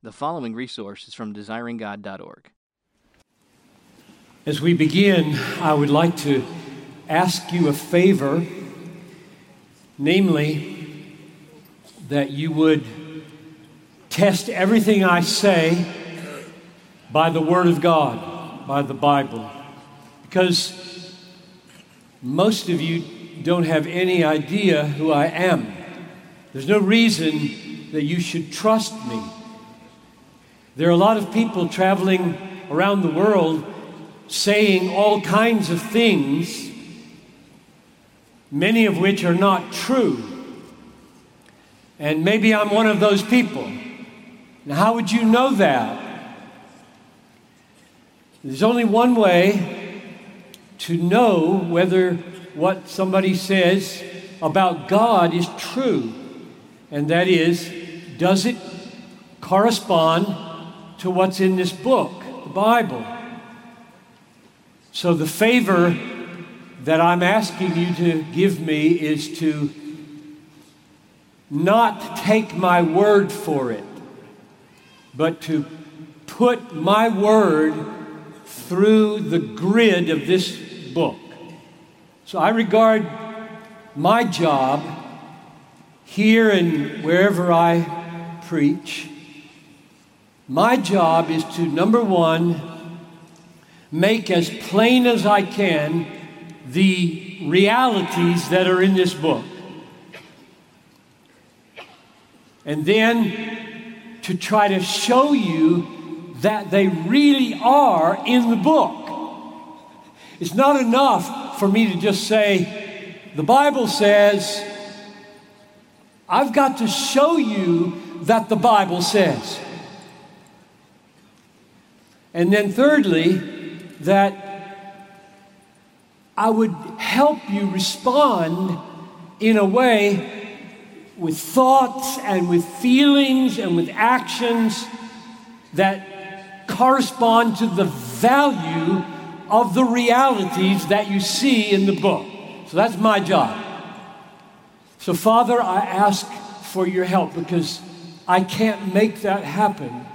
The following resource is from desiringgod.org. As we begin, I would like to ask you a favor, namely, that you would test everything I say by the Word of God, by the Bible. Because most of you don't have any idea who I am. There's no reason that you should trust me. There are a lot of people traveling around the world saying all kinds of things, many of which are not true. And maybe I'm one of those people. Now, how would you know that? There's only one way to know whether what somebody says about God is true, and that is, does it correspond to what's in this book, the Bible? So, the favor that I'm asking you to give me is to not take my word for it, but to put my word through the grid of this book. So I regard my job here and wherever I preach, my job is to, number one, make as plain as I can the realities that are in this book. And then to try to show you that they really are in the book. It's not enough for me to just say, the Bible says, I've got to show you that the Bible says. And then, thirdly, that I would help you respond in a way with thoughts and with feelings and with actions that correspond to the value of the realities that you see in the book. So that's my job. So, Father, I ask for your help because I can't make that happen.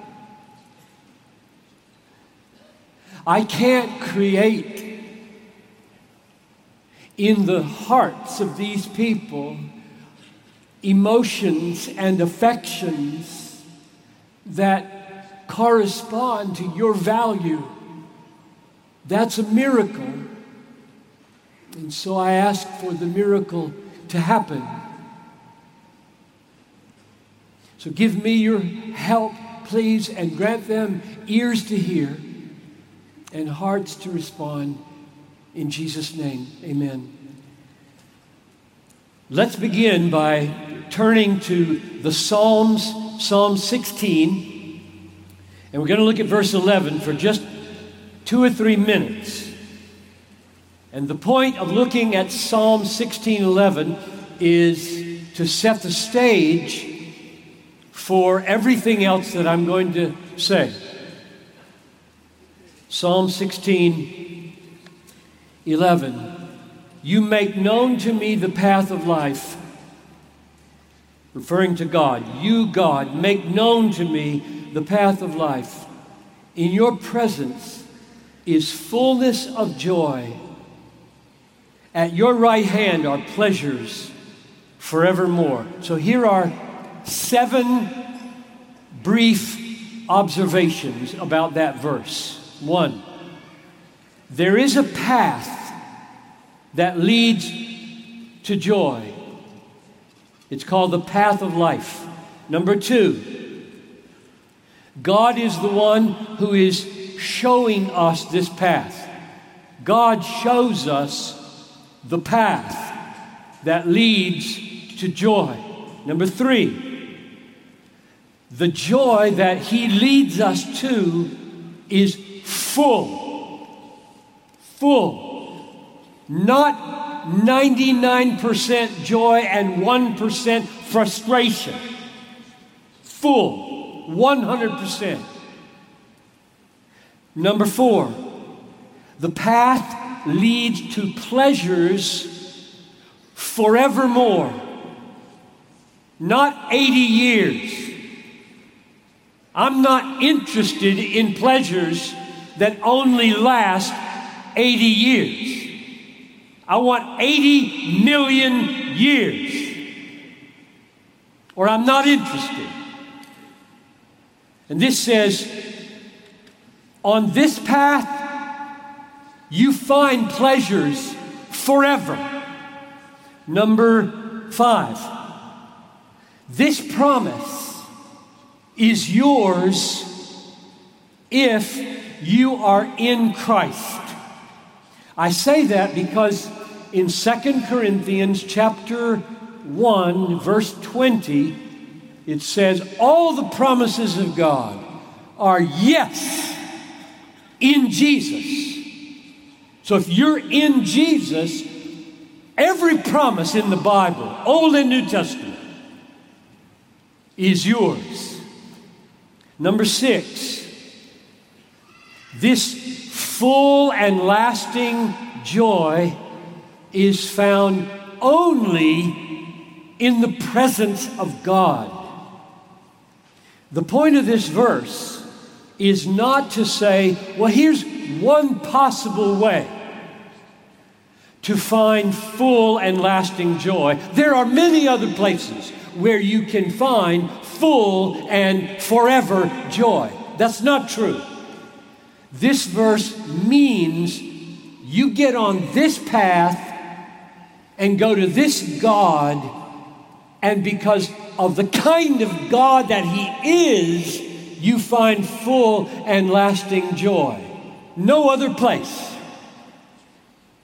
I can't create in the hearts of these people emotions and affections that correspond to your value. That's a miracle. And so I ask for the miracle to happen. So give me your help, please, and grant them ears to hear and hearts to respond. In Jesus' name, amen. Let's begin by turning to the Psalms, Psalm 16, and we're going to look at verse 11 for just two or three minutes. And the point of looking at Psalm 16:11 is to set the stage for everything else that I'm going to say. Psalm 16 11. You make known to me the path of life. Referring to God. You, God, make known to me the path of life. In your presence is fullness of joy. At your right hand are pleasures forevermore. So here are seven brief observations about that verse. One, there is a path that leads to joy. It's called the path of life. Number two, God is the one who is showing us this path. God shows us the path that leads to joy. Number three, the joy that He leads us to is full. Full. Not 99% joy and 1% frustration. Full. 100%. Number four, the path leads to pleasures forevermore. Not 80 years, I'm not interested in pleasures that only last 80 years. I want 80 million years. Or I'm not interested. And this says, on this path, you find pleasures forever. Number five, this promise is yours if you are in Christ. I say that because in 2 Corinthians chapter 1 verse 20 it says all the promises of God are yes in Jesus. So if you're in Jesus, every promise in the Bible, Old and New Testament, is yours. Number six, this full and lasting joy is found only in the presence of God. The point of this verse is not to say, well, here's one possible way to find full and lasting joy. There are many other places where you can find full and forever joy. That's not true. This verse means you get on this path and go to this God, and because of the kind of God that He is, you find full and lasting joy. No other place.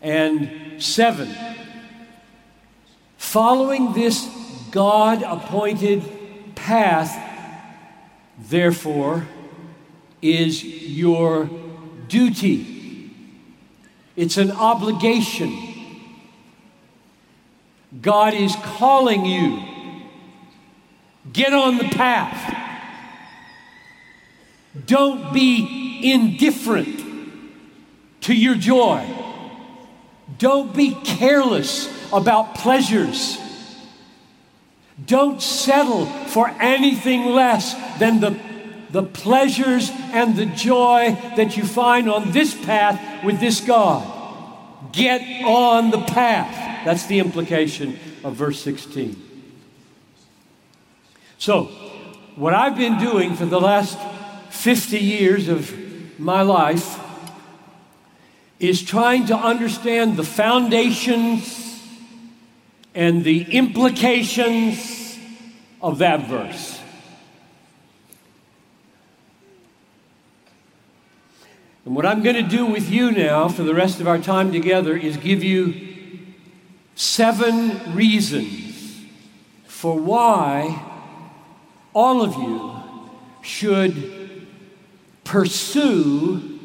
And seven, following this God appointed path, therefore, is your duty. It's an obligation. God is calling you. Get on the path. Don't be indifferent to your joy. Don't be careless about pleasures. Don't settle for anything less than the, the pleasures and the joy that you find on this path with this God. Get on the path. That's the implication of verse 16. So, what I've been doing for the last 50 years of my life is trying to understand the foundations and the implications of that verse. And what I'm going to do with you now for the rest of our time together is give you seven reasons for why all of you should pursue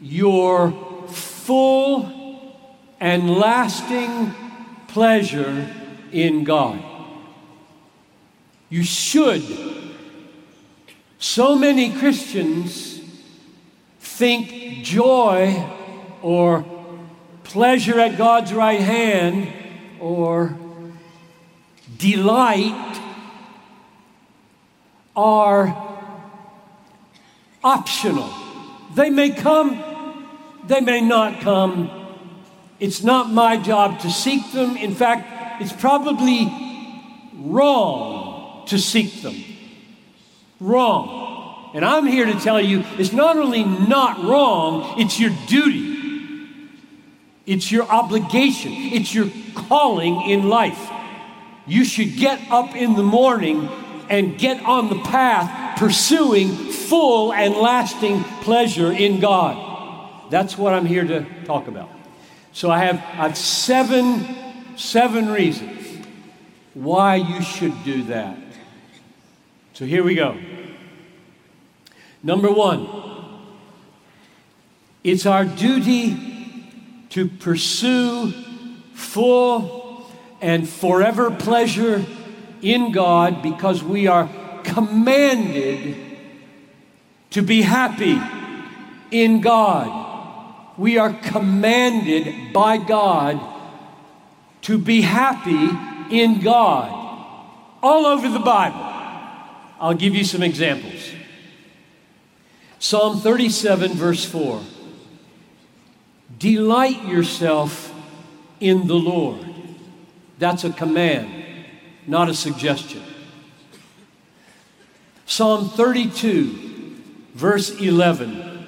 your full and lasting pleasure in God. You should. So many Christians think joy or pleasure at God's right hand or delight are optional. They may come they may not come. It's not my job to seek them. In fact, it's probably wrong to seek them. Wrong. And I'm here to tell you it's not only not wrong, it's your duty. It's your obligation. It's your calling in life. You should get up in the morning and get on the path pursuing full and lasting pleasure in God. That's what I'm here to talk about. So I have, I have seven, seven reasons why you should do that. So here we go. Number one, it's our duty to pursue full and forever pleasure in God because we are commanded to be happy in God we are commanded by God to be happy in God. All over the Bible. I'll give you some examples. Psalm 37, verse 4. Delight yourself in the Lord. That's a command, not a suggestion. Psalm 32, verse 11.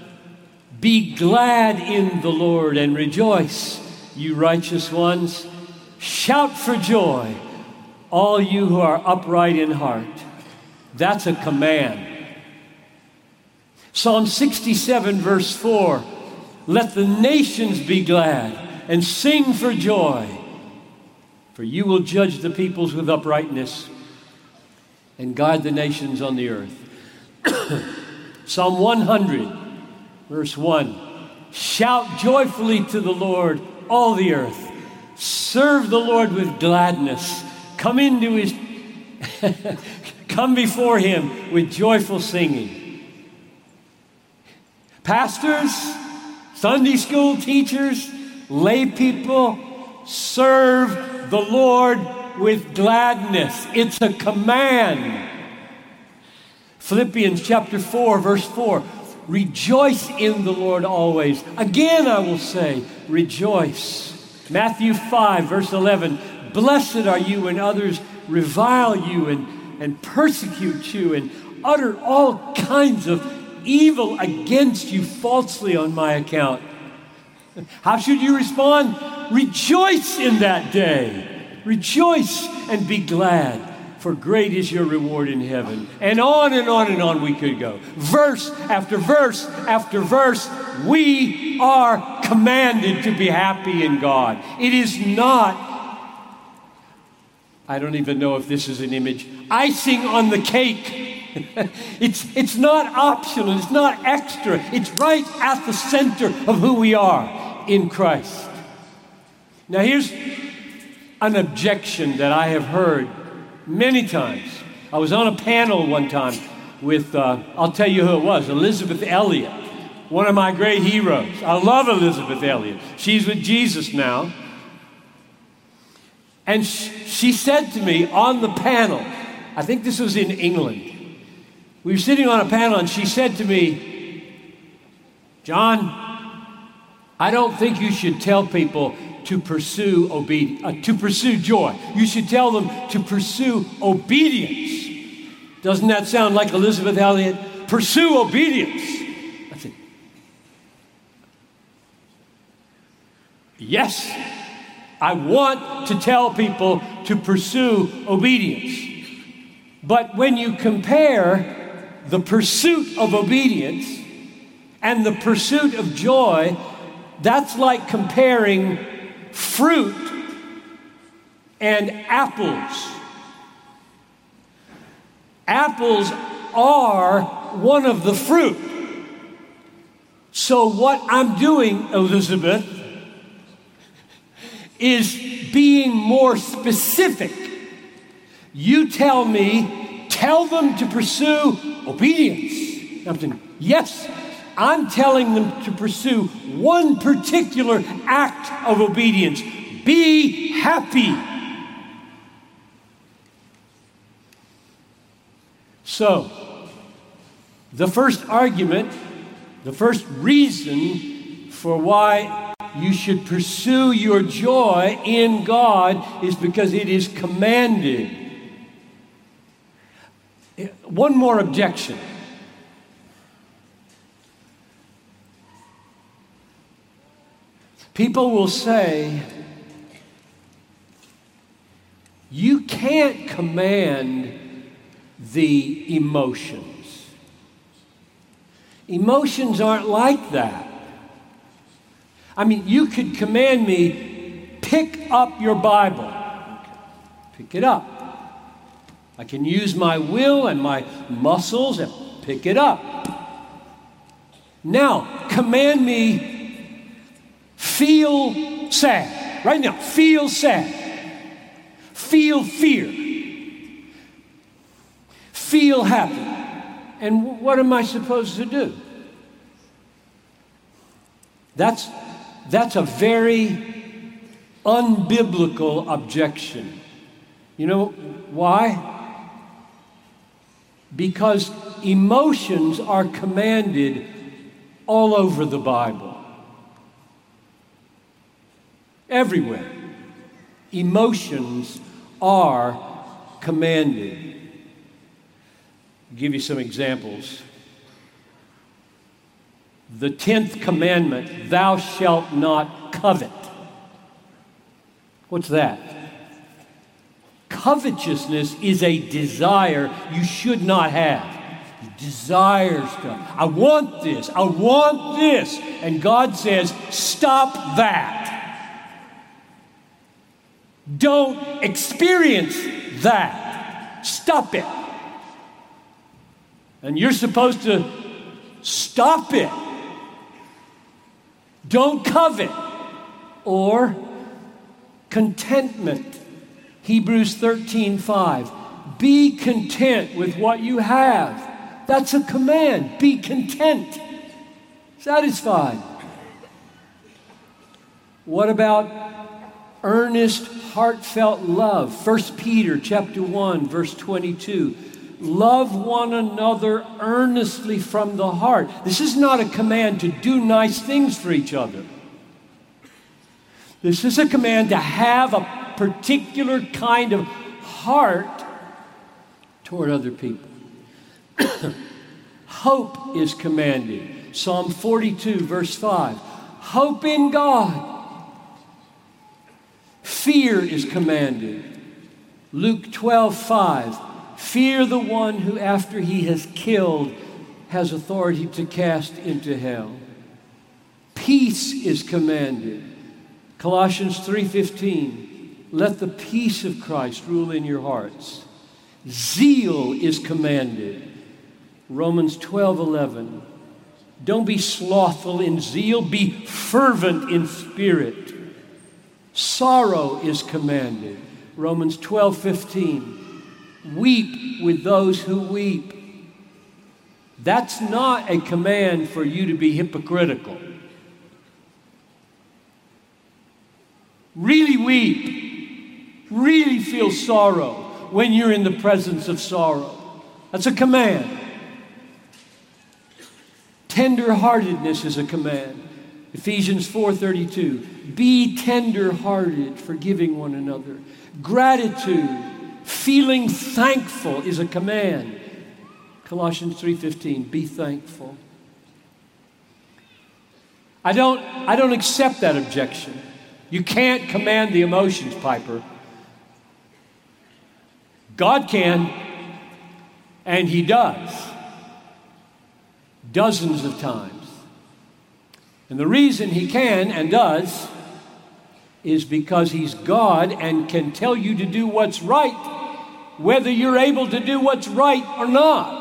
Be glad in the Lord and rejoice, you righteous ones. Shout for joy, all you who are upright in heart. That's a command. Psalm 67, verse 4 Let the nations be glad and sing for joy, for you will judge the peoples with uprightness and guide the nations on the earth. Psalm 100, verse 1 Shout joyfully to the Lord, all the earth. Serve the Lord with gladness. Come into his come before him with joyful singing. Pastors, Sunday school teachers, lay people, serve the Lord with gladness. It's a command. Philippians chapter 4, verse 4 Rejoice in the Lord always. Again, I will say, rejoice. Matthew 5, verse 11 Blessed are you when others revile you and, and persecute you and utter all kinds of evil against you falsely on my account. How should you respond? Rejoice in that day. Rejoice and be glad, for great is your reward in heaven. And on and on and on we could go. Verse after verse after verse, we are commanded to be happy in God. It is not, I don't even know if this is an image, icing on the cake it's, it's not optional, it's not extra. It's right at the center of who we are in Christ. Now, here's an objection that I have heard many times. I was on a panel one time with, uh, I'll tell you who it was, Elisabeth Elliot, one of my great heroes. I love Elisabeth Elliot. She's with Jesus now. And she said to me on the panel, I think this was in England, we were sitting on a panel, and she said to me, John, I don't think you should tell people to pursue obedience, uh, to pursue joy. You should tell them to pursue obedience. Doesn't that sound like Elisabeth Elliot? Pursue obedience. I said, Yes, I want to tell people to pursue obedience. But when you compare the pursuit of obedience and the pursuit of joy, that's like comparing fruit and apples. Apples are one of the fruit. So, what I'm doing, Elisabeth, is being more specific. You tell me tell them to pursue obedience. I'm saying, yes, I'm telling them to pursue one particular act of obedience. Be happy. So, the first argument, the first reason for why you should pursue your joy in God is because it is commanded. One more objection. People will say, you can't command the emotions. Emotions aren't like that. I mean, you could command me, pick up your Bible. Pick it up. I can use my will and my muscles and pick it up. Now, command me feel sad. Right now, feel sad. Feel fear. Feel happy. And what am I supposed to do? That's, that's a very unbiblical objection. You know why? Because emotions are commanded all over the Bible. Everywhere. Emotions are commanded. I'll give you some examples. The 10th commandment, thou shalt not covet. What's that? Covetousness is a desire you should not have. You desire stuff. I want this. I want this. And God says, stop that. Don't experience that. Stop it. And you're supposed to stop it. Don't covet. Or contentment. Hebrews 13 5. Be content with what you have. That's a command. Be content. Satisfied. What about earnest, heartfelt love? 1 Peter chapter 1, verse 22. Love one another earnestly from the heart. This is not a command to do nice things for each other. This is a command to have a particular kind of heart toward other people. Hope is commanded. Psalm 42, verse 5. Hope in God. Fear is commanded. Luke 12, 5. Fear the one who, after he has killed, has authority to cast into hell. Peace is commanded. Colossians 3:15 Let the peace of Christ rule in your hearts. Zeal is commanded. Romans 12:11 Don't be slothful in zeal, be fervent in spirit. Sorrow is commanded. Romans 12:15 Weep with those who weep. That's not a command for you to be hypocritical. Really weep. Really feel sorrow when you're in the presence of sorrow. That's a command. Tenderheartedness is a command. Ephesians 4:32. Be tender-hearted, forgiving one another. Gratitude, feeling thankful is a command. Colossians 3:15. Be thankful. I don't I don't accept that objection. You can't command the emotions, Piper. God can, and He does. Dozens of times. And the reason He can and does is because He's God and can tell you to do what's right, whether you're able to do what's right or not.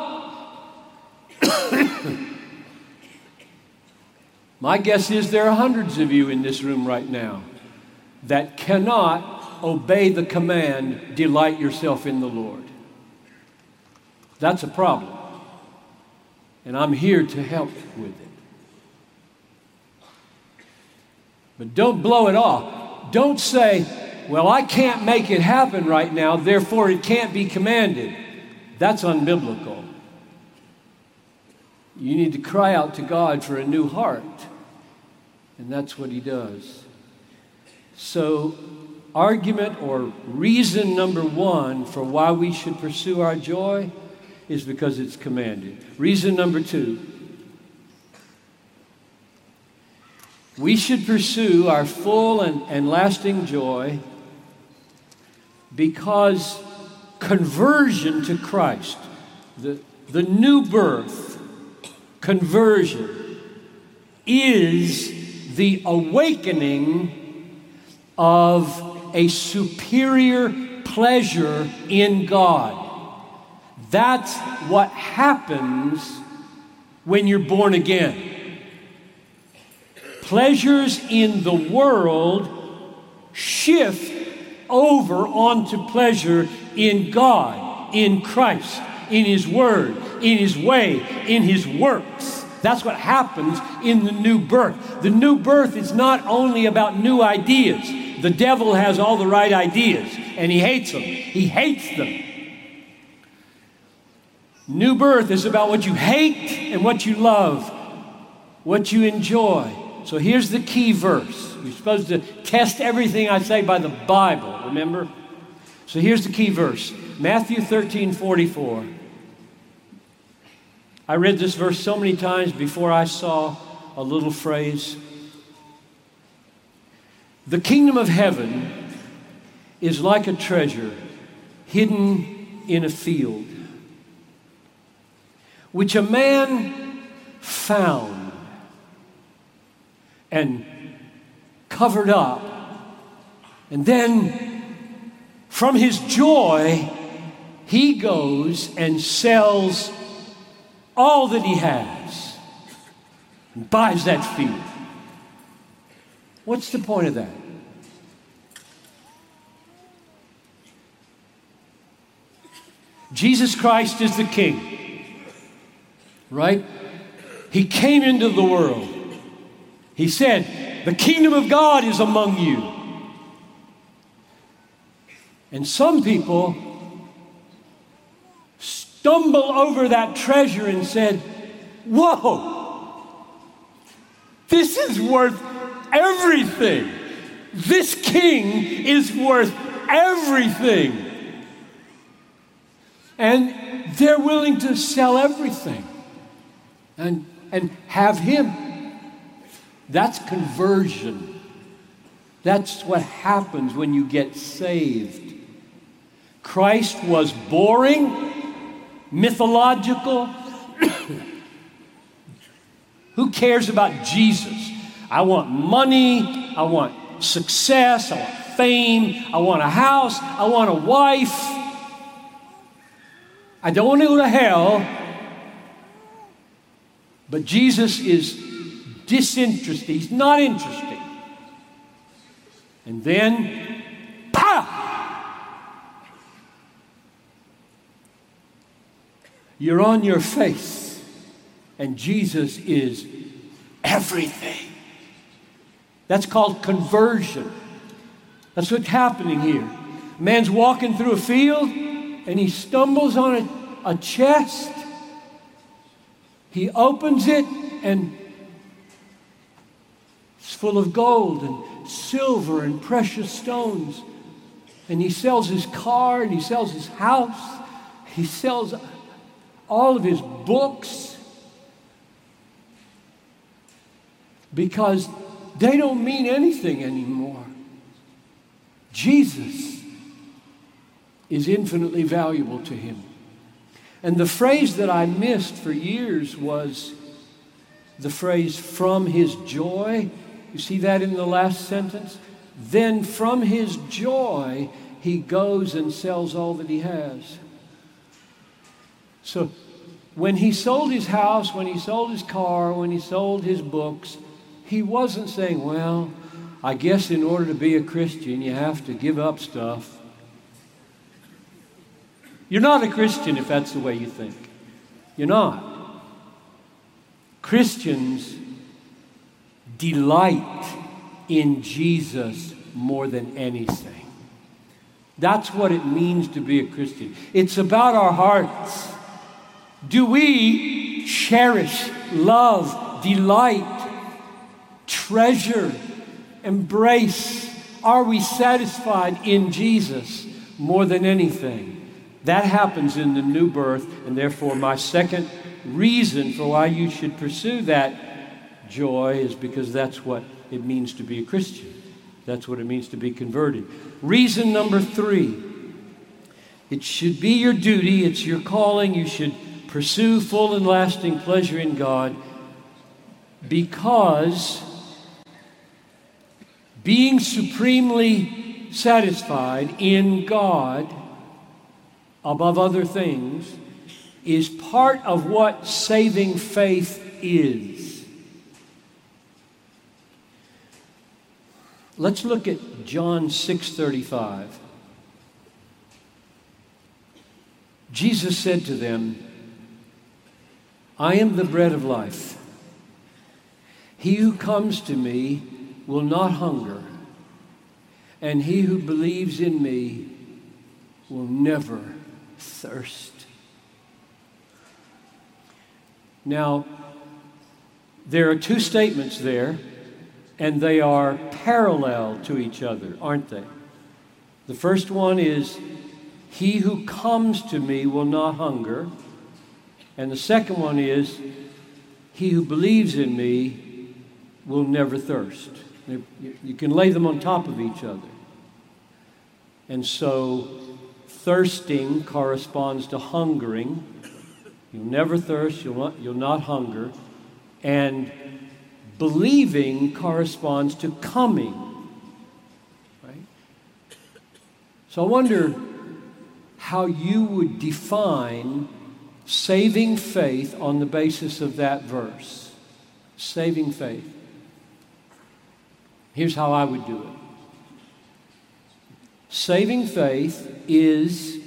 My guess is there are hundreds of you in this room right now that cannot obey the command, delight yourself in the Lord. That's a problem. And I'm here to help with it. But don't blow it off. Don't say, well, I can't make it happen right now, therefore it can't be commanded. That's unbiblical. You need to cry out to God for a new heart. And that's what He does. So, argument or reason number one for why we should pursue our joy is because it's commanded. Reason number two we should pursue our full and, and lasting joy because conversion to Christ, the, the new birth, conversion, is the awakening of a superior pleasure in God. That's what happens when you're born again. Pleasures in the world shift over onto pleasure in God, in Christ, in His Word, in His way, in His works. That's what happens in the new birth. The new birth is not only about new ideas. The devil has all the right ideas and he hates them. He hates them. New birth is about what you hate and what you love, what you enjoy. So here's the key verse. You're supposed to test everything I say by the Bible, remember? So here's the key verse Matthew 13 44. I read this verse so many times before I saw a little phrase. The kingdom of heaven is like a treasure hidden in a field, which a man found and covered up. And then, from his joy, he goes and sells all that he has and buys that field. What's the point of that? Jesus Christ is the King, right? He came into the world. He said, The kingdom of God is among you. And some people stumble over that treasure and said, Whoa, this is worth everything. This king is worth everything. And they're willing to sell everything and, and have him. That's conversion. That's what happens when you get saved. Christ was boring mythological. Who cares about Jesus? I want money, I want success, I want fame, I want a house, I want a wife. I don't want to go to hell. But Jesus is disinterested, he's not interested. And then, pow! You're on your face, and Jesus is everything. That's called conversion. That's what's happening here. A man's walking through a field and he stumbles on a, a chest. He opens it and it's full of gold and silver and precious stones. And he sells his car and he sells his house. He sells all of his books because they don't mean anything anymore. Jesus is infinitely valuable to him. And the phrase that I missed for years was the phrase from his joy. You see that in the last sentence? Then from his joy, he goes and sells all that he has. So when he sold his house, when he sold his car, when he sold his books, he wasn't saying, well, I guess in order to be a Christian, you have to give up stuff. You're not a Christian if that's the way you think. You're not. Christians delight in Jesus more than anything. That's what it means to be a Christian. It's about our hearts. Do we cherish, love, delight, treasure, embrace? Are we satisfied in Jesus more than anything? That happens in the new birth, and therefore, my second reason for why you should pursue that joy is because that's what it means to be a Christian. That's what it means to be converted. Reason number three it should be your duty, it's your calling. You should pursue full and lasting pleasure in God because being supremely satisfied in God above other things is part of what saving faith is. Let's look at John 6:35. Jesus said to them, I am the bread of life. He who comes to me will not hunger, and he who believes in me will never thirst. Now, there are two statements there, and they are parallel to each other, aren't they? The first one is, He who comes to me will not hunger. And the second one is, He who believes in me will never thirst. You can lay them on top of each other. And so, thirsting corresponds to hungering. You'll never thirst, you'll not, you'll not hunger. And believing corresponds to coming. Right? So I wonder how you would define saving faith on the basis of that verse. Saving faith. Here's how I would do it saving faith is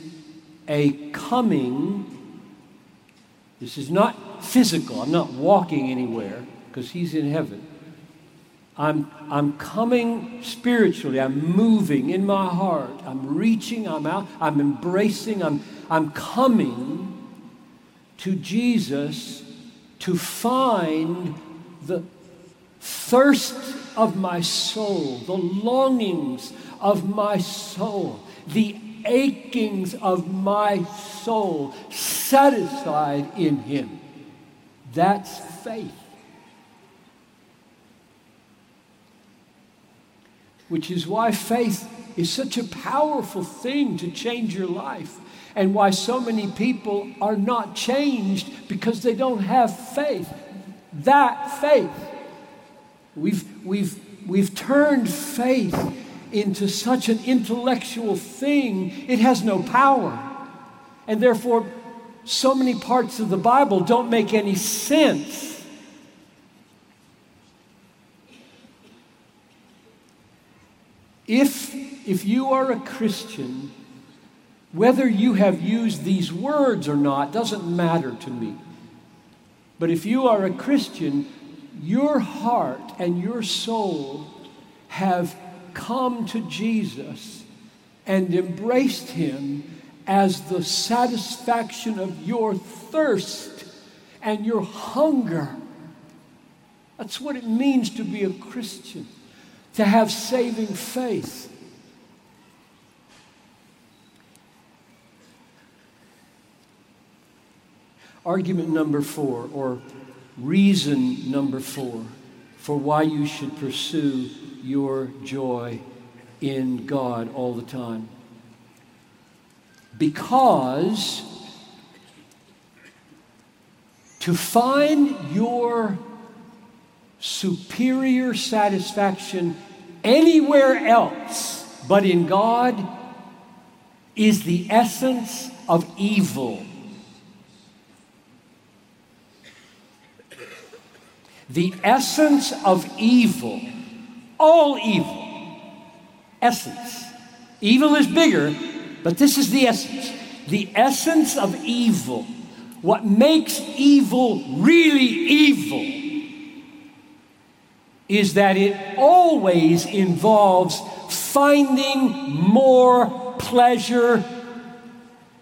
a coming. This is not physical. I'm not walking anywhere because He's in heaven. I'm, I'm coming spiritually. I'm moving in my heart. I'm reaching. I'm out. I'm embracing. I'm, I'm coming to Jesus to find the thirst of my soul, the longings of my soul, the achings of my soul satisfied in Him. That's faith. Which is why faith is such a powerful thing to change your life, and why so many people are not changed because they don't have faith. That faith We've, we've, we've turned faith into such an intellectual thing, it has no power. And therefore, so many parts of the Bible don't make any sense. If, if you are a Christian, whether you have used these words or not doesn't matter to me. But if you are a Christian, your heart and your soul have come to Jesus and embraced him as the satisfaction of your thirst and your hunger. That's what it means to be a Christian, to have saving faith. Argument number four, or reason number four for why you should pursue your joy in God all the time. Because to find your superior satisfaction anywhere else but in God is the essence of evil. The essence of evil, all evil, essence. Evil is bigger, but this is the essence. The essence of evil, what makes evil really evil, is that it always involves finding more pleasure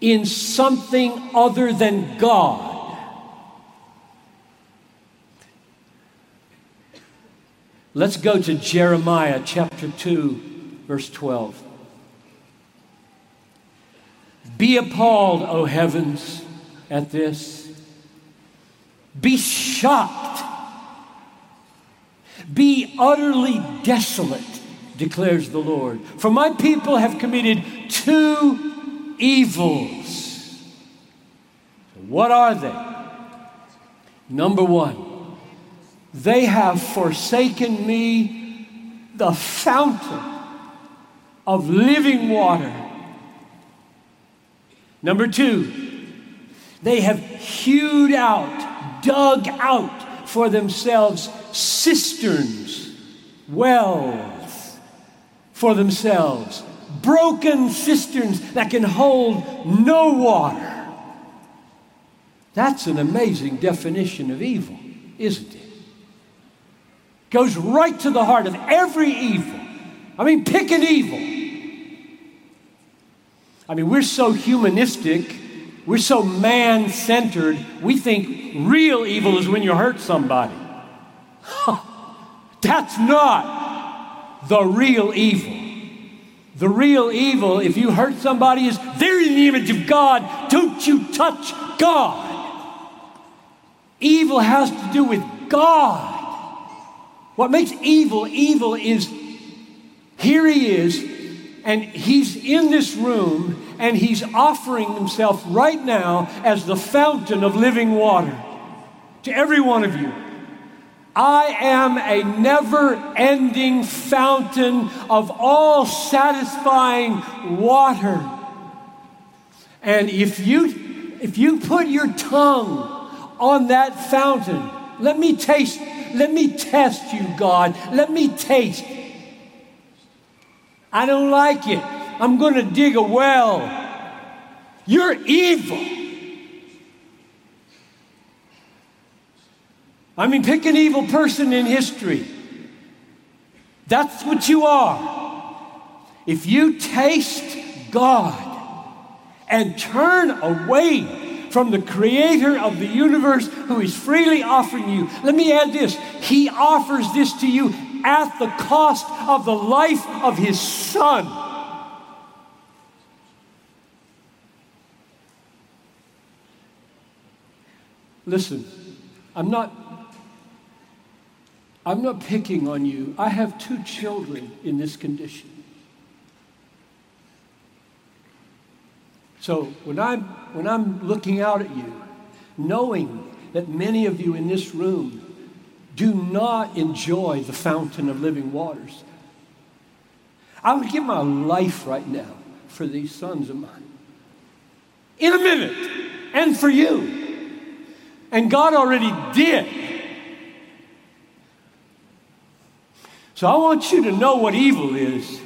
in something other than God. Let's go to Jeremiah chapter 2, verse 12. Be appalled, O heavens, at this. Be shocked. Be utterly desolate, declares the Lord. For my people have committed two evils. What are they? Number one, they have forsaken me, the fountain of living water. Number two, they have hewed out, dug out for themselves cisterns, wells for themselves, broken cisterns that can hold no water. That's an amazing definition of evil, isn't it? Goes right to the heart of every evil. I mean, pick an evil. I mean, we're so humanistic We're so man centered, we think real evil is when you hurt somebody. That's not the real evil. The real evil, if you hurt somebody, is they're in the image of God. Don't you touch God. Evil has to do with God. What makes evil evil is here he is, and he's in this room, and he's offering himself right now as the fountain of living water to every one of you. I am a never ending fountain of all satisfying water. And if you, if you put your tongue on that fountain, let me taste, let me test you, God. Let me taste. I don't like it. I'm going to dig a well. You're evil. I mean, pick an evil person in history. That's what you are. If you taste God and turn away from the creator of the universe who is freely offering you, let me add this He offers this to you at the cost of the life of His Son. Listen, I'm not I'm not picking on you. I have two children in this condition. So when I'm, when I'm looking out at you, knowing that many of you in this room do not enjoy the fountain of living waters, I would give my life right now for these sons of mine. In a minute, and for you. And God already did. So I want you to know what evil is.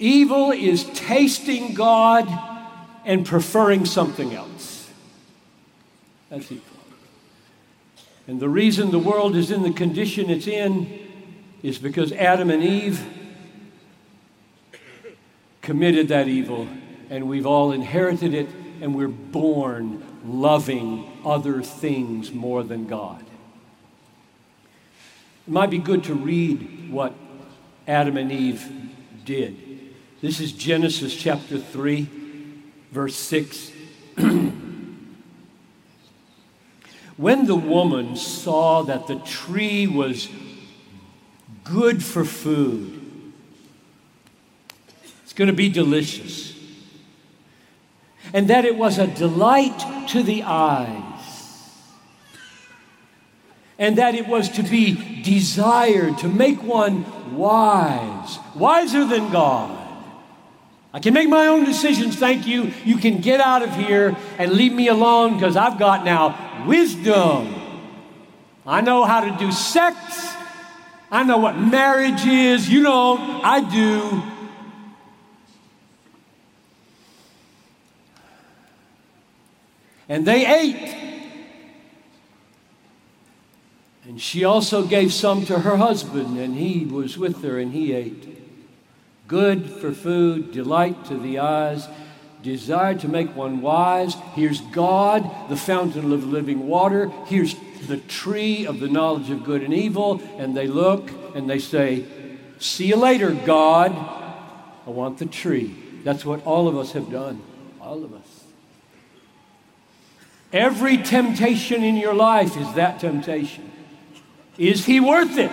Evil is tasting God and preferring something else. That's evil. And the reason the world is in the condition it's in is because Adam and Eve committed that evil, and we've all inherited it, and we're born loving other things more than God. It might be good to read what Adam and Eve did. This is Genesis chapter 3, verse 6. when the woman saw that the tree was good for food, it's going to be delicious, and that it was a delight to the eyes and that it was to be desired to make one wise, wiser than God. I can make my own decisions, thank you. You can get out of here and leave me alone because I've got now wisdom. I know how to do sex. I know what marriage is. You know, I do. And they ate. And she also gave some to her husband, and he was with her, and he ate. Good for food, delight to the eyes, desire to make one wise. Here's God, the fountain of living water. Here's the tree of the knowledge of good and evil. And they look and they say, See you later, God. I want the tree. That's what all of us have done. All of us. Every temptation in your life is that temptation. Is he worth it?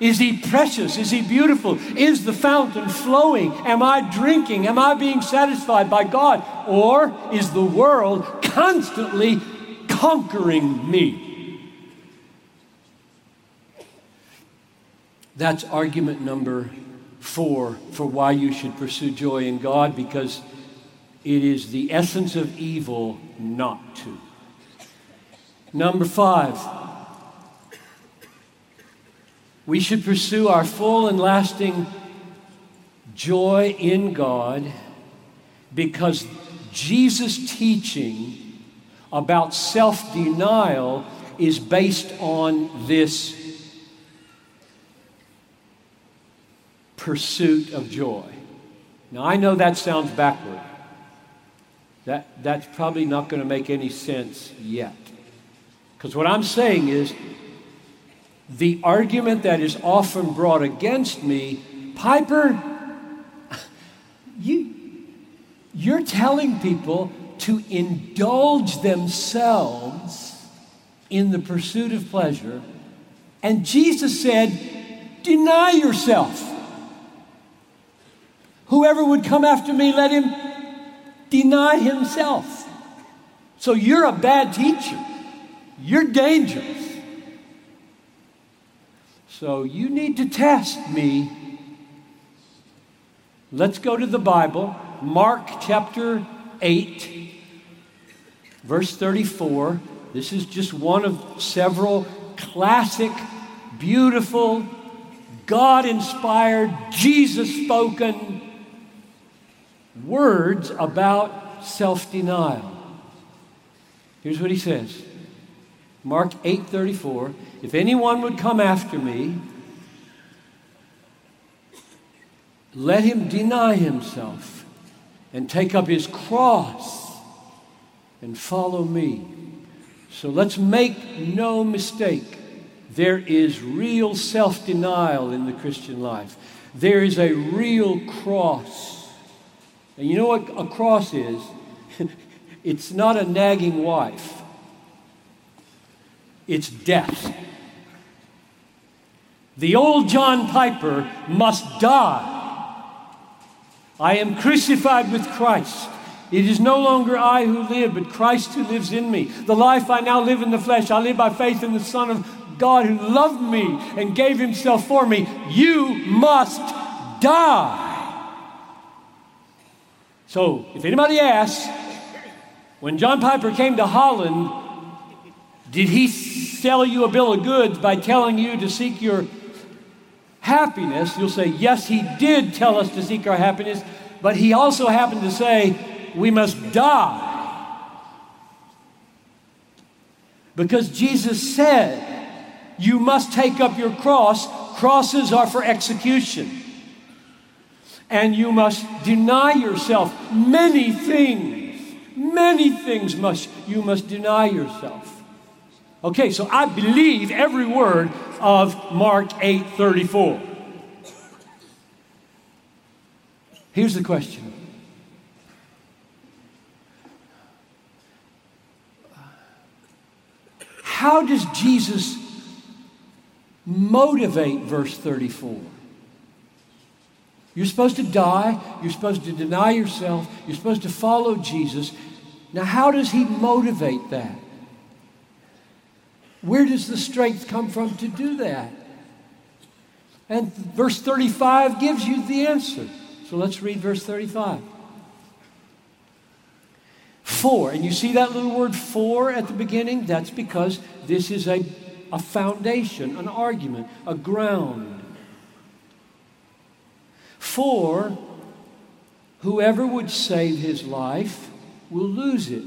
Is he precious? Is he beautiful? Is the fountain flowing? Am I drinking? Am I being satisfied by God? Or is the world constantly conquering me? That's argument number four for why you should pursue joy in God because it is the essence of evil not to. Number five, we should pursue our full and lasting joy in God because Jesus' teaching about self denial is based on this pursuit of joy. Now, I know that sounds backward. That, that's probably not going to make any sense yet. Because what I'm saying is the argument that is often brought against me, Piper, you, you're telling people to indulge themselves in the pursuit of pleasure. And Jesus said, Deny yourself. Whoever would come after me, let him deny himself. So you're a bad teacher. You're dangerous. So you need to test me. Let's go to the Bible, Mark chapter 8, verse 34. This is just one of several classic, beautiful, God inspired, Jesus spoken words about self denial. Here's what he says Mark 8:34 If anyone would come after me let him deny himself and take up his cross and follow me. So let's make no mistake. There is real self denial in the Christian life. There is a real cross. And you know what a cross is? it's not a nagging wife, it's death. The old John Piper must die. I am crucified with Christ. It is no longer I who live, but Christ who lives in me. The life I now live in the flesh, I live by faith in the Son of God who loved me and gave himself for me. You must die. So, if anybody asks, when John Piper came to Holland, did he sell you a bill of goods by telling you to seek your happiness? You'll say, yes, he did tell us to seek our happiness, but he also happened to say, we must die. Because Jesus said, You must take up your cross. Crosses are for execution. And you must deny yourself. Many things, many things must you must deny yourself. Okay, so I believe every word of Mark 8:34. Here's the question. How does Jesus motivate verse 34? You're supposed to die, you're supposed to deny yourself, you're supposed to follow Jesus. Now, how does he motivate that? Where does the strength come from to do that? And verse 35 gives you the answer. So let's read verse 35. For, and you see that little word for at the beginning? That's because this is a, a foundation, an argument, a ground. For whoever would save his life will lose it.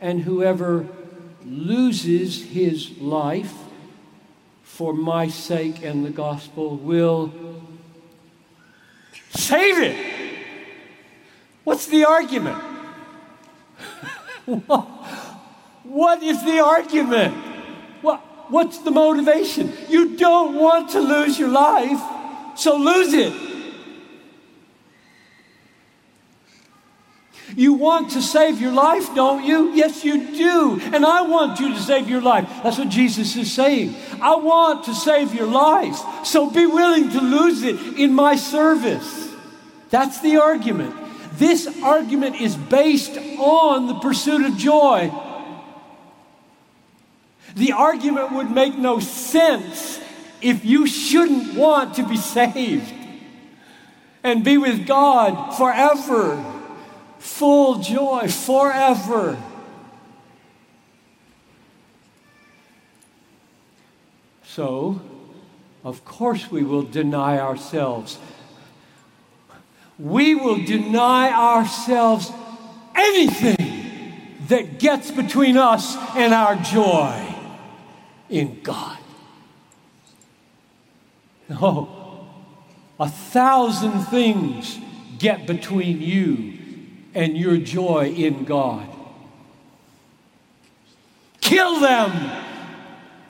And whoever loses his life for my sake and the gospel will save it. What's the argument? what is the argument? What, what's the motivation? You don't want to lose your life, so lose it. You want to save your life, don't you? Yes, you do. And I want you to save your life. That's what Jesus is saying. I want to save your life. So be willing to lose it in my service. That's the argument. This argument is based on the pursuit of joy. The argument would make no sense if you shouldn't want to be saved and be with God forever. Full joy forever. So, of course, we will deny ourselves we will deny ourselves anything that gets between us and our joy in God. No, a thousand things get between you and your joy in God. Kill them.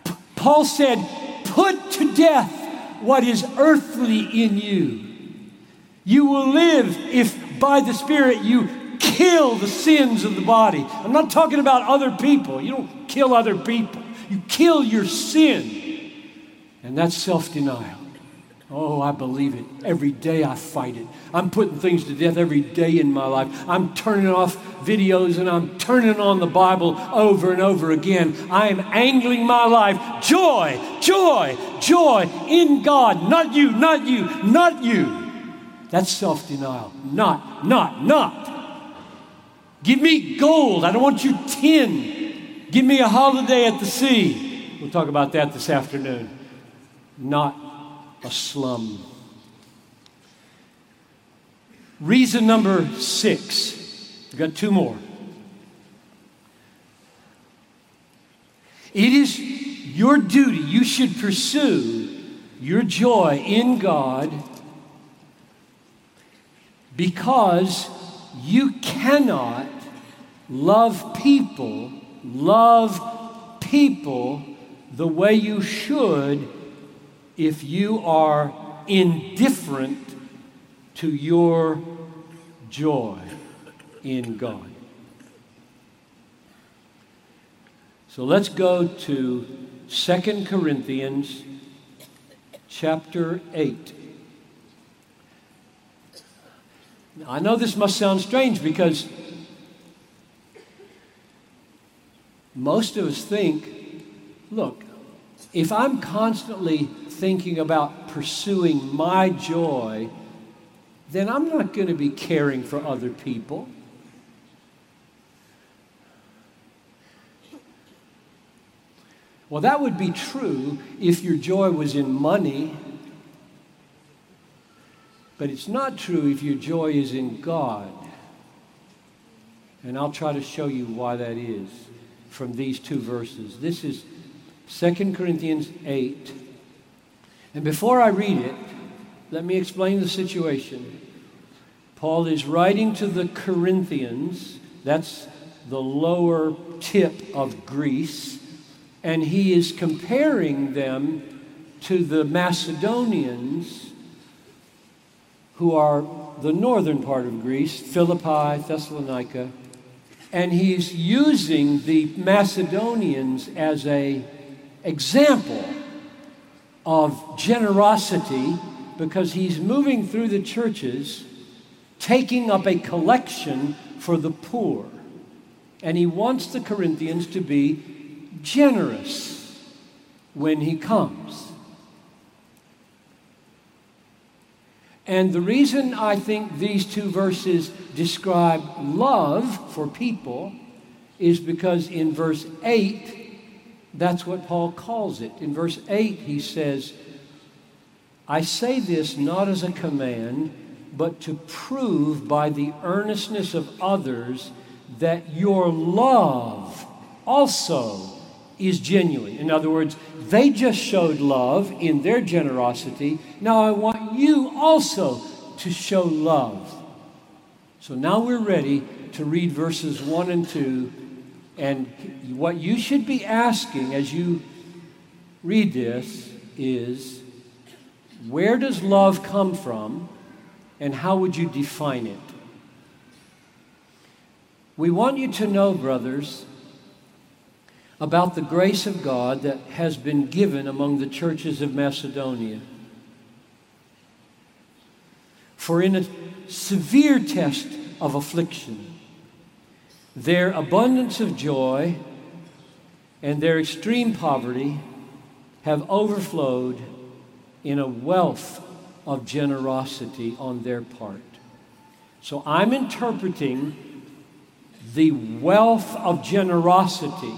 P- Paul said, Put to death what is earthly in you. You will live if by the Spirit you kill the sins of the body. I'm not talking about other people. You don't kill other people, you kill your sin. And that's self denial. Oh, I believe it. Every day I fight it. I'm putting things to death every day in my life. I'm turning off videos and I'm turning on the Bible over and over again. I am angling my life. Joy, joy, joy in God. Not you, not you, not you. That's self denial. Not, not, not. Give me gold. I don't want your tin. Give me a holiday at the sea. We'll talk about that this afternoon. Not a slum. Reason number six. We've got two more. It is your duty, you should pursue your joy in God because you cannot love people, love people the way you should if you are indifferent to your joy in God. So let's go to 2 Corinthians chapter 8. Now, I know this must sound strange because most of us think, look, if I'm constantly thinking about pursuing my joy, then I'm not going to be caring for other people. Well, that would be true if your joy was in money, but it's not true if your joy is in God. And I'll try to show you why that is from these two verses. This is 2 Corinthians 8, and before I read it, let me explain the situation. Paul is writing to the Corinthians, that's the lower tip of Greece, and he is comparing them to the Macedonians who are the northern part of Greece, Philippi, Thessalonica, and he's using the Macedonians as a example of generosity because he's moving through the churches, taking up a collection for the poor. And he wants the Corinthians to be generous when he comes. And the reason I think these two verses describe love for people is because in verse 8, that's what Paul calls it. In verse 8, he says, I say this not as a command, but to prove by the earnestness of others that your love also is genuine. In other words, they just showed love in their generosity. Now I want you also to show love. So now we're ready to read verses 1 and 2 and what you should be asking as you read this is where does love come from and how would you define it? We want you to know, brothers, about the grace of God that has been given among the churches of Macedonia. For in a severe test of affliction, their abundance of joy and their extreme poverty have overflowed in a wealth of generosity on their part. So I'm interpreting the wealth of generosity.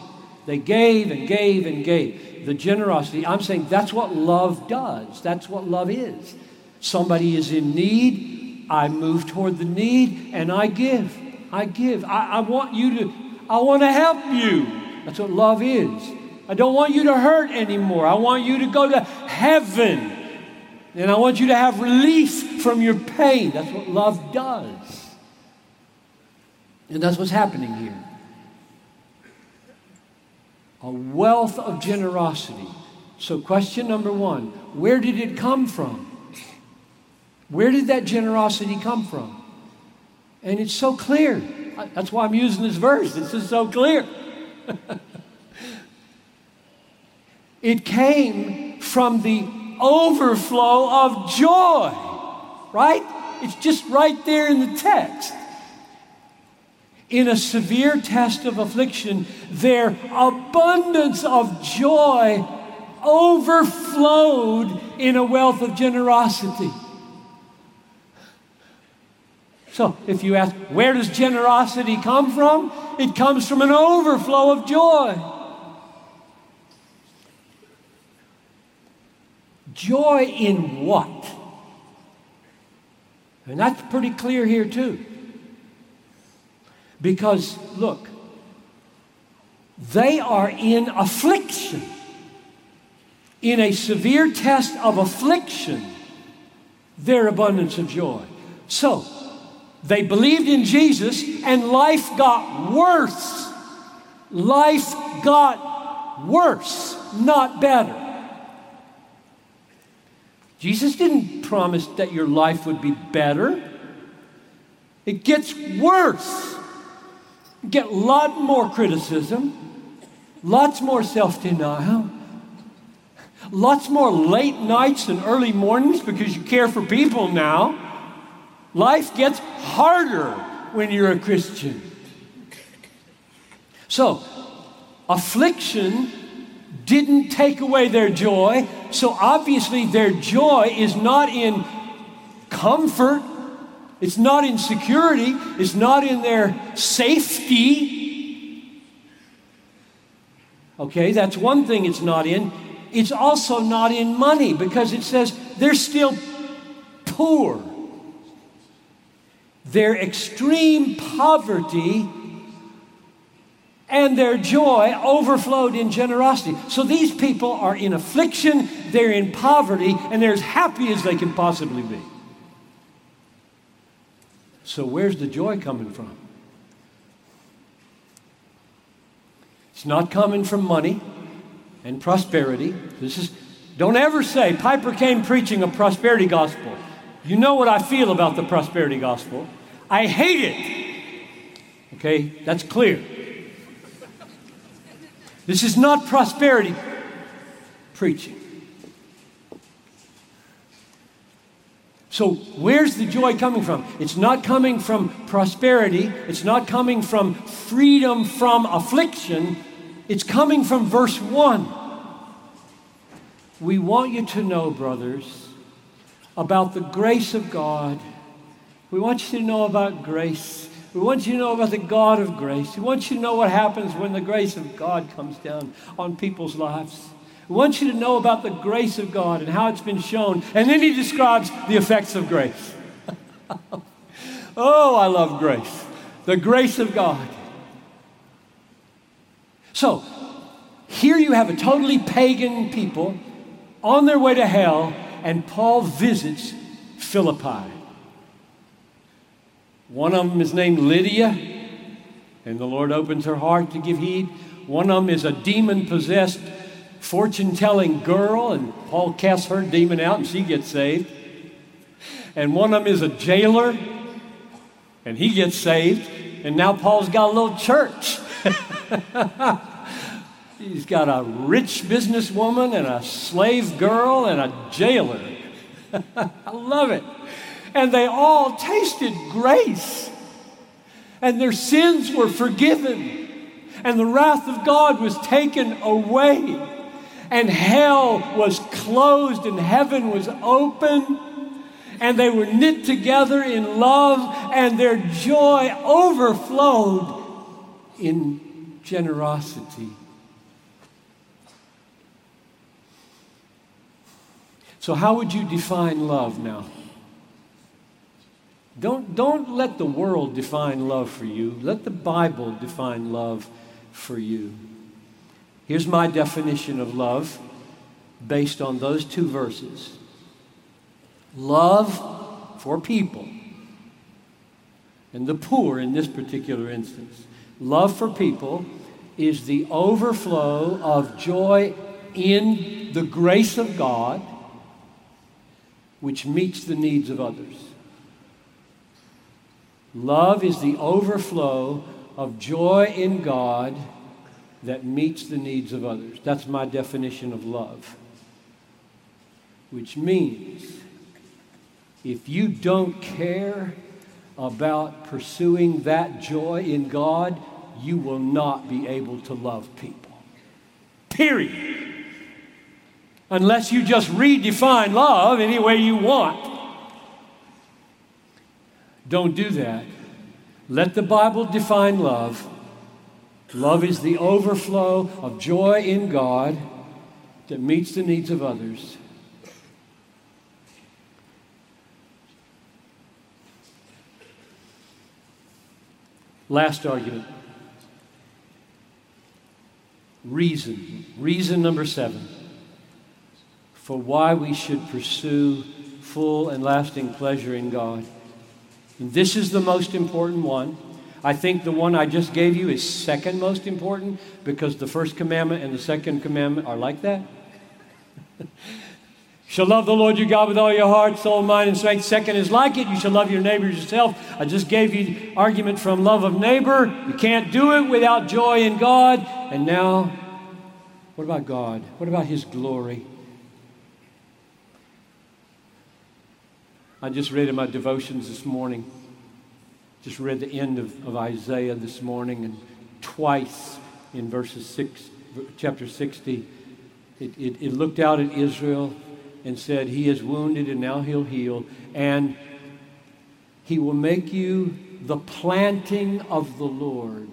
They gave and gave and gave. The generosity, I'm saying that's what love does. That's what love is. Somebody is in need, I move toward the need, and I give. I give. I, I want you to, I want to help you. That's what love is. I don't want you to hurt anymore. I want you to go to heaven. And I want you to have relief from your pain. That's what love does. And that's what's happening here. A wealth of generosity. So, question number one where did it come from? Where did that generosity come from? And it's so clear. That's why I'm using this verse. It's just so clear. it came from the overflow of joy, right? It's just right there in the text. In a severe test of affliction, their abundance of joy overflowed in a wealth of generosity. So, if you ask, where does generosity come from? It comes from an overflow of joy. Joy in what? And that's pretty clear here, too. Because, look, they are in affliction, in a severe test of affliction, their abundance of joy. So, they believed in Jesus and life got worse. Life got worse, not better. Jesus didn't promise that your life would be better. It gets worse. You get a lot more criticism, lots more self denial, lots more late nights and early mornings because you care for people now. Life gets harder when you're a Christian. So, affliction didn't take away their joy, so obviously their joy is not in comfort, it's not in security, it's not in their safety. Okay, that's one thing it's not in. It's also not in money because it says they're still poor. Their extreme poverty and their joy overflowed in generosity. So these people are in affliction, they're in poverty, and they're as happy as they can possibly be. So, where's the joy coming from? It's not coming from money and prosperity. This is don't ever say Piper came preaching a prosperity gospel. You know what I feel about the prosperity gospel. I hate it. Okay, that's clear. This is not prosperity preaching. So, where's the joy coming from? It's not coming from prosperity, it's not coming from freedom from affliction, it's coming from verse 1. We want you to know, brothers, about the grace of God we want you to know about grace. We want you to know about the God of grace. We want you to know what happens when the grace of God comes down on people's lives. We want you to know about the grace of God and how it's been shown. And then he describes the effects of grace. oh, I love grace. The grace of God. So, here you have a totally pagan people on their way to hell, and Paul visits Philippi. One of them is named Lydia, and the Lord opens her heart to give heed. One of them is a demon possessed, fortune telling girl, and Paul casts her demon out and she gets saved. And one of them is a jailer, and he gets saved. And now Paul's got a little church. He's got a rich businesswoman and a slave girl and a jailer. I love it and they all tasted grace. And their sins were forgiven. And the wrath of God was taken away. And hell was closed and heaven was open. And they were knit together in love, and their joy overflowed in generosity. So, how would you define love now? Don't, don't let the world define love for you. Let the Bible define love for you. Here's my definition of love based on those two verses love for people and the poor in this particular instance. Love for people is the overflow of joy in the grace of God, which meets the needs of others. Love is the overflow of joy in God that meets the needs of others. That's my definition of love. Which means if you don't care about pursuing that joy in God, you will not be able to love people. Period. Unless you just redefine love any way you want. Don't do that. Let the Bible define love. Love is the overflow of joy in God that meets the needs of others. Last argument. Reason. Reason number seven for why we should pursue full and lasting pleasure in God. This is the most important one. I think the one I just gave you is second most important because the first commandment and the second commandment are like that. you shall love the Lord your God with all your heart, soul, mind, and strength. Second is like it. You shall love your neighbor as yourself. I just gave you argument from love of neighbor. You can't do it without joy in God. And now, what about God? What about His glory? I just read in my devotions this morning, just read the end of, of Isaiah this morning, and twice in verses six, chapter 60, it, it, it looked out at Israel and said, He is wounded and now he'll heal, and he will make you the planting of the Lord,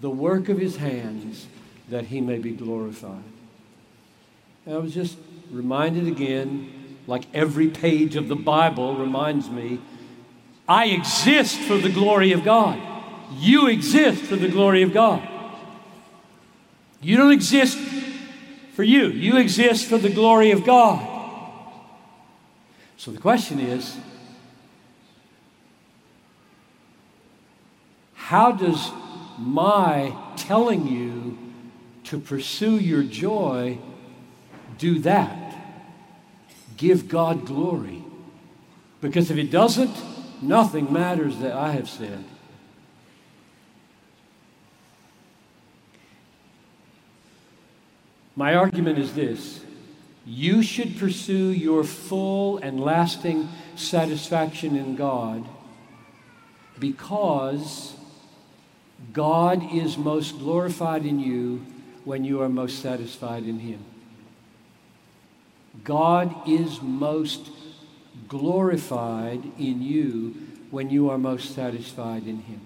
the work of his hands, that he may be glorified. And I was just reminded again like every page of the Bible reminds me, I exist for the glory of God. You exist for the glory of God. You don't exist for you, you exist for the glory of God. So the question is how does my telling you to pursue your joy do that? Give God glory. Because if it doesn't, nothing matters that I have said. My argument is this you should pursue your full and lasting satisfaction in God because God is most glorified in you when you are most satisfied in Him. God is most glorified in you when you are most satisfied in Him.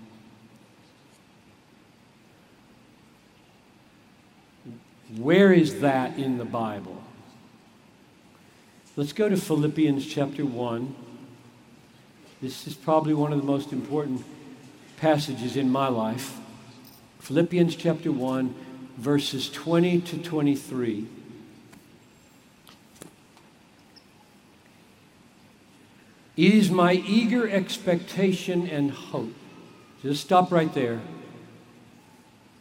Where is that in the Bible? Let's go to Philippians chapter 1. This is probably one of the most important passages in my life. Philippians chapter 1, verses 20 to 23. It is my eager expectation and hope. Just stop right there.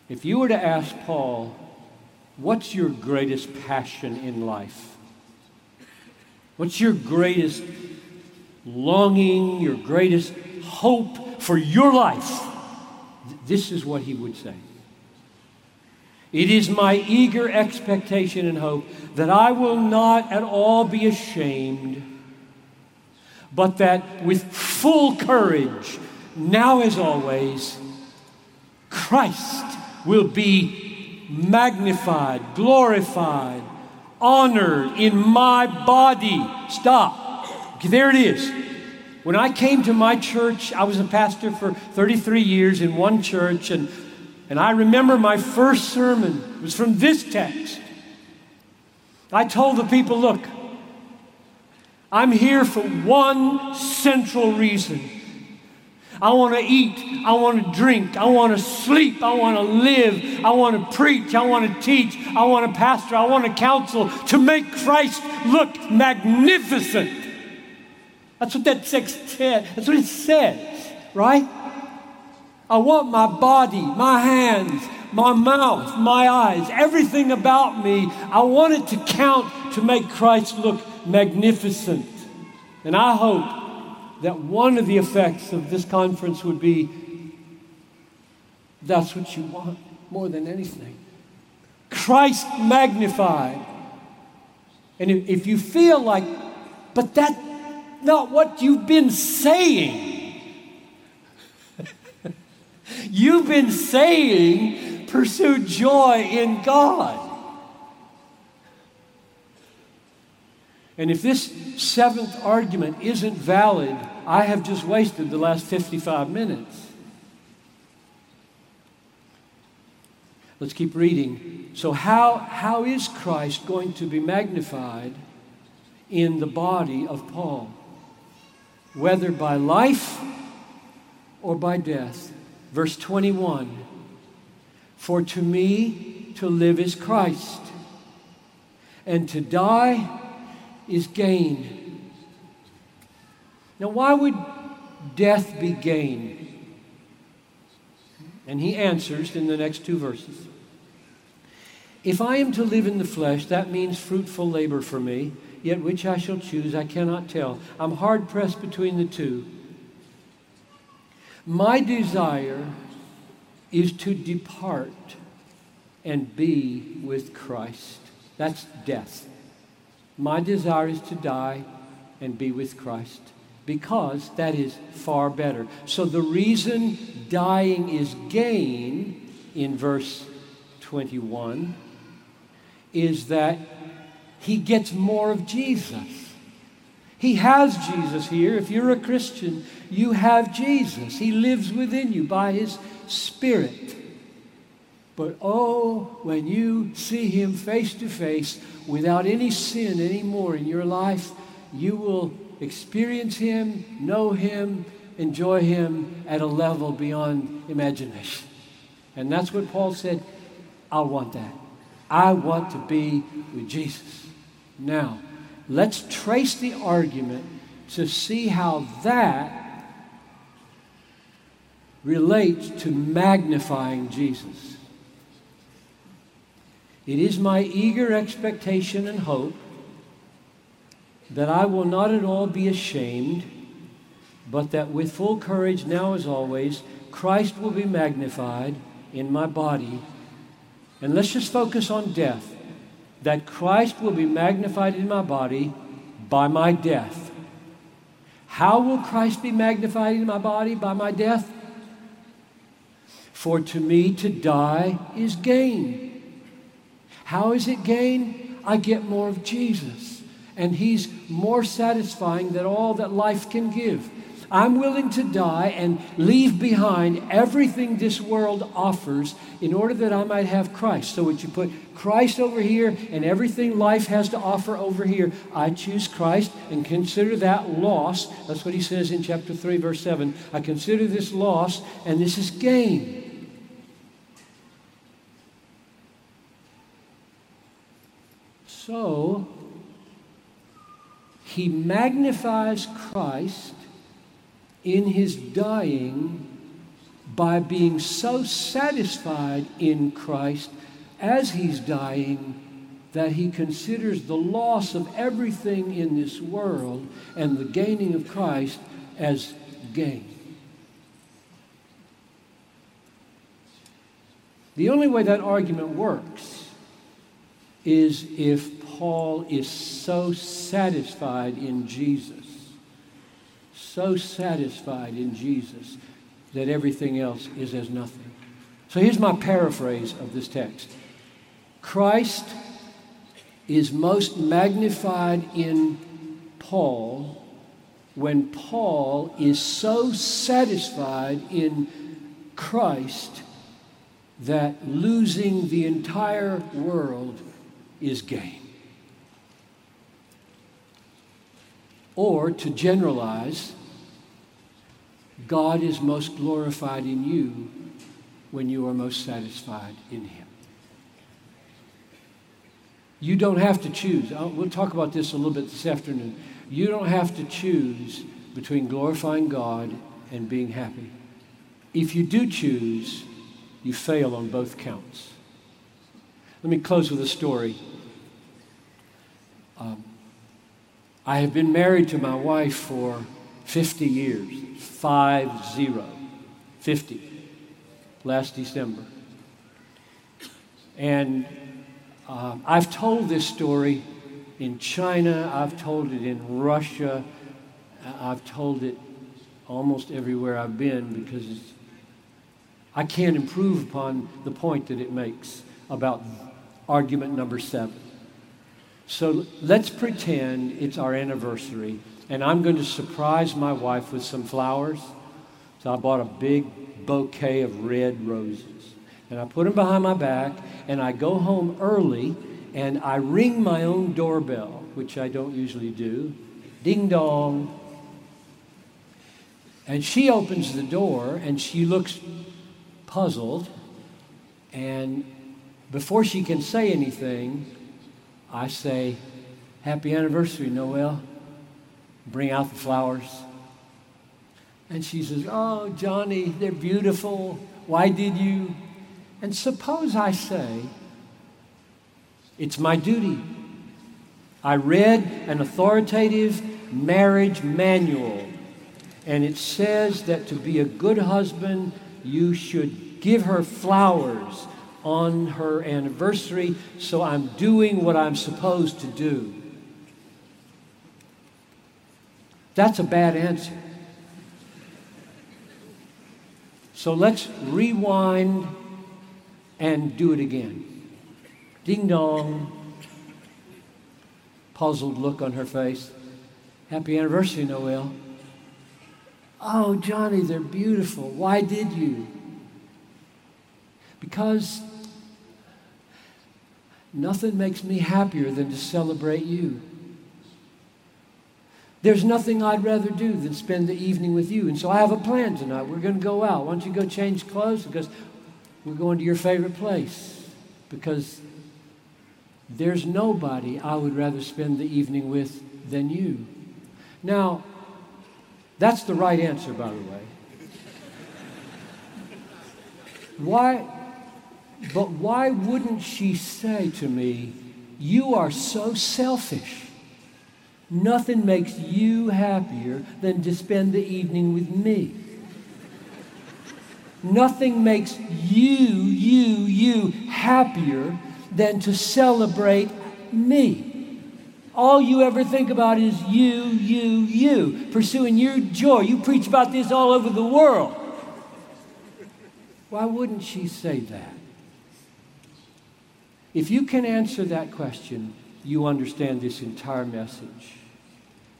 If you were to ask Paul, what's your greatest passion in life? What's your greatest longing, your greatest hope for your life? This is what he would say. It is my eager expectation and hope that I will not at all be ashamed but that with full courage, now as always, Christ will be magnified, glorified, honored in my body. Stop. There it is. When I came to my church, I was a pastor for 33 years in one church, and, and I remember my first sermon was from this text. I told the people, look, I'm here for one central reason. I want to eat. I want to drink. I want to sleep. I want to live. I want to preach. I want to teach. I want to pastor. I want to counsel to make Christ look magnificent. That's what that text said. That's what it says. right? I want my body, my hands, my mouth, my eyes, everything about me. I want it to count to make Christ look magnificent. And I hope that one of the effects of this conference would be that's what you want more than anything. Christ magnified. And if, if you feel like, but that's not what you've been saying. You've been saying, pursue joy in God. And if this seventh argument isn't valid, I have just wasted the last 55 minutes. Let's keep reading. So, how, how is Christ going to be magnified in the body of Paul? Whether by life or by death. Verse 21 For to me to live is Christ, and to die is gain. Now, why would death be gain? And he answers in the next two verses. If I am to live in the flesh, that means fruitful labor for me, yet which I shall choose, I cannot tell. I'm hard pressed between the two. My desire is to depart and be with Christ. That's death. My desire is to die and be with Christ because that is far better. So the reason dying is gain in verse 21 is that he gets more of Jesus. He has Jesus here. If you're a Christian, you have Jesus. He lives within you by his Spirit. But oh, when you see him face to face without any sin anymore in your life, you will experience him, know him, enjoy him at a level beyond imagination. And that's what Paul said I want that. I want to be with Jesus. Now, let's trace the argument to see how that relates to magnifying Jesus. It is my eager expectation and hope that I will not at all be ashamed, but that with full courage, now as always, Christ will be magnified in my body. And let's just focus on death. That Christ will be magnified in my body by my death. How will Christ be magnified in my body by my death? For to me to die is gain. How is it gain? I get more of Jesus. And he's more satisfying than all that life can give. I'm willing to die and leave behind everything this world offers in order that I might have Christ. So, would you put Christ over here and everything life has to offer over here? I choose Christ and consider that loss. That's what he says in chapter 3, verse 7. I consider this loss, and this is gain. So, he magnifies Christ in his dying by being so satisfied in Christ as he's dying that he considers the loss of everything in this world and the gaining of Christ as gain. The only way that argument works is if Paul is so satisfied in Jesus, so satisfied in Jesus that everything else is as nothing. So here's my paraphrase of this text Christ is most magnified in Paul when Paul is so satisfied in Christ that losing the entire world is gain. Or to generalize, God is most glorified in you when you are most satisfied in Him. You don't have to choose. Uh, we'll talk about this a little bit this afternoon. You don't have to choose between glorifying God and being happy. If you do choose, you fail on both counts. Let me close with a story. Um, I have been married to my wife for 50 years. Five zero. 50. Last December. And uh, I've told this story in China, I've told it in Russia, I've told it almost everywhere I've been because I can't improve upon the point that it makes about argument number seven. So let's pretend it's our anniversary, and I'm going to surprise my wife with some flowers. So I bought a big bouquet of red roses, and I put them behind my back, and I go home early, and I ring my own doorbell, which I don't usually do. Ding dong. And she opens the door, and she looks puzzled, and before she can say anything, I say, Happy anniversary, Noel. Bring out the flowers. And she says, Oh, Johnny, they're beautiful. Why did you? And suppose I say, It's my duty. I read an authoritative marriage manual, and it says that to be a good husband, you should give her flowers on her anniversary, so I'm doing what I'm supposed to do. That's a bad answer. So let's rewind and do it again. Ding dong. Puzzled look on her face. Happy anniversary, Noel. Oh, Johnny, they're beautiful. Why did you? Because Nothing makes me happier than to celebrate you. There's nothing I'd rather do than spend the evening with you. And so I have a plan tonight. We're going to go out. Why don't you go change clothes? Because we're going to your favorite place. Because there's nobody I would rather spend the evening with than you. Now, that's the right answer, by the way. Why? But why wouldn't she say to me, You are so selfish? Nothing makes you happier than to spend the evening with me. Nothing makes you, you, you happier than to celebrate me. All you ever think about is you, you, you, pursuing your joy. You preach about this all over the world. Why wouldn't she say that? If you can answer that question, you understand this entire message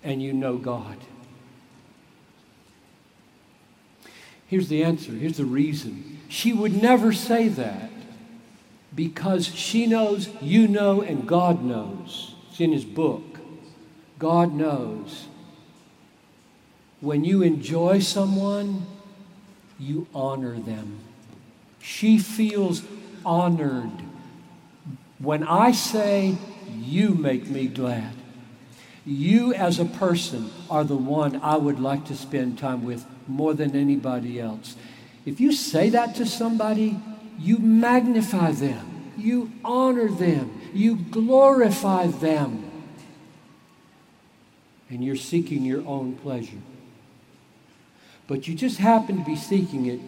and you know God. Here's the answer. Here's the reason. She would never say that because she knows, you know, and God knows. It's in His book. God knows. When you enjoy someone, you honor them. She feels honored when I say, You make me glad, you as a person are the one I would like to spend time with more than anybody else. If you say that to somebody, you magnify them, you honor them, you glorify them, and you're seeking your own pleasure. But you just happen to be seeking it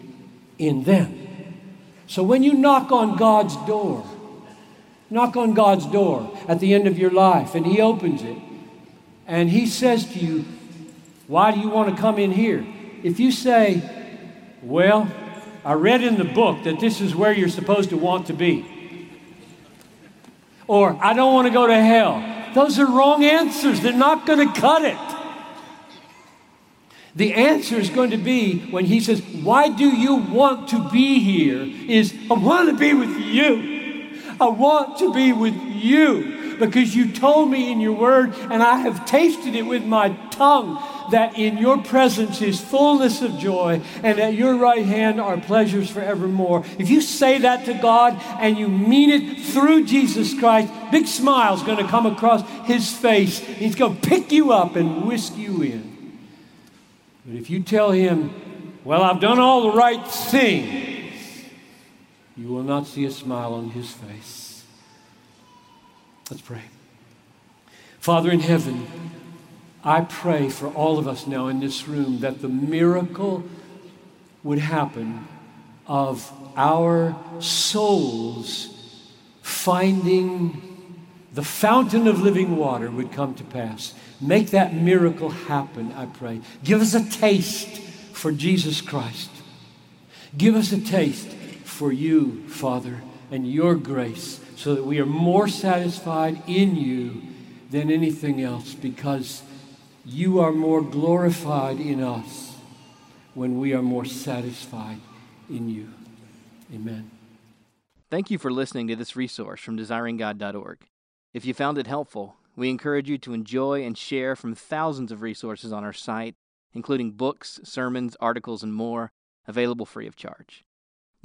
in them. So when you knock on God's door, Knock on God's door at the end of your life, and He opens it. And He says to you, Why do you want to come in here? If you say, Well, I read in the book that this is where you're supposed to want to be, or I don't want to go to hell, those are wrong answers. They're not going to cut it. The answer is going to be when he says, Why do you want to be here? Is I want to be with you. I want to be with you because you told me in your word, and I have tasted it with my tongue, that in your presence is fullness of joy, and at your right hand are pleasures forevermore. If you say that to God and you mean it through Jesus Christ, big smile's going to come across his face. He's going to pick you up and whisk you in. But if you tell him, well, I've done all the right things, you will not see a smile on his face. Let's pray. Father in heaven, I pray for all of us now in this room that the miracle would happen of our souls finding the fountain of living water would come to pass. Make that miracle happen, I pray. Give us a taste for Jesus Christ. Give us a taste for you, Father, and your grace so that we are more satisfied in you than anything else because you are more glorified in us when we are more satisfied in you. Amen. Thank you for listening to this resource from desiringgod.org. If you found it helpful, we encourage you to enjoy and share from thousands of resources on our site, including books, sermons, articles, and more, available free of charge.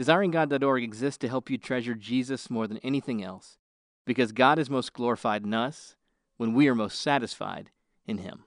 DesiringGod.org exists to help you treasure Jesus more than anything else, because God is most glorified in us when we are most satisfied in Him.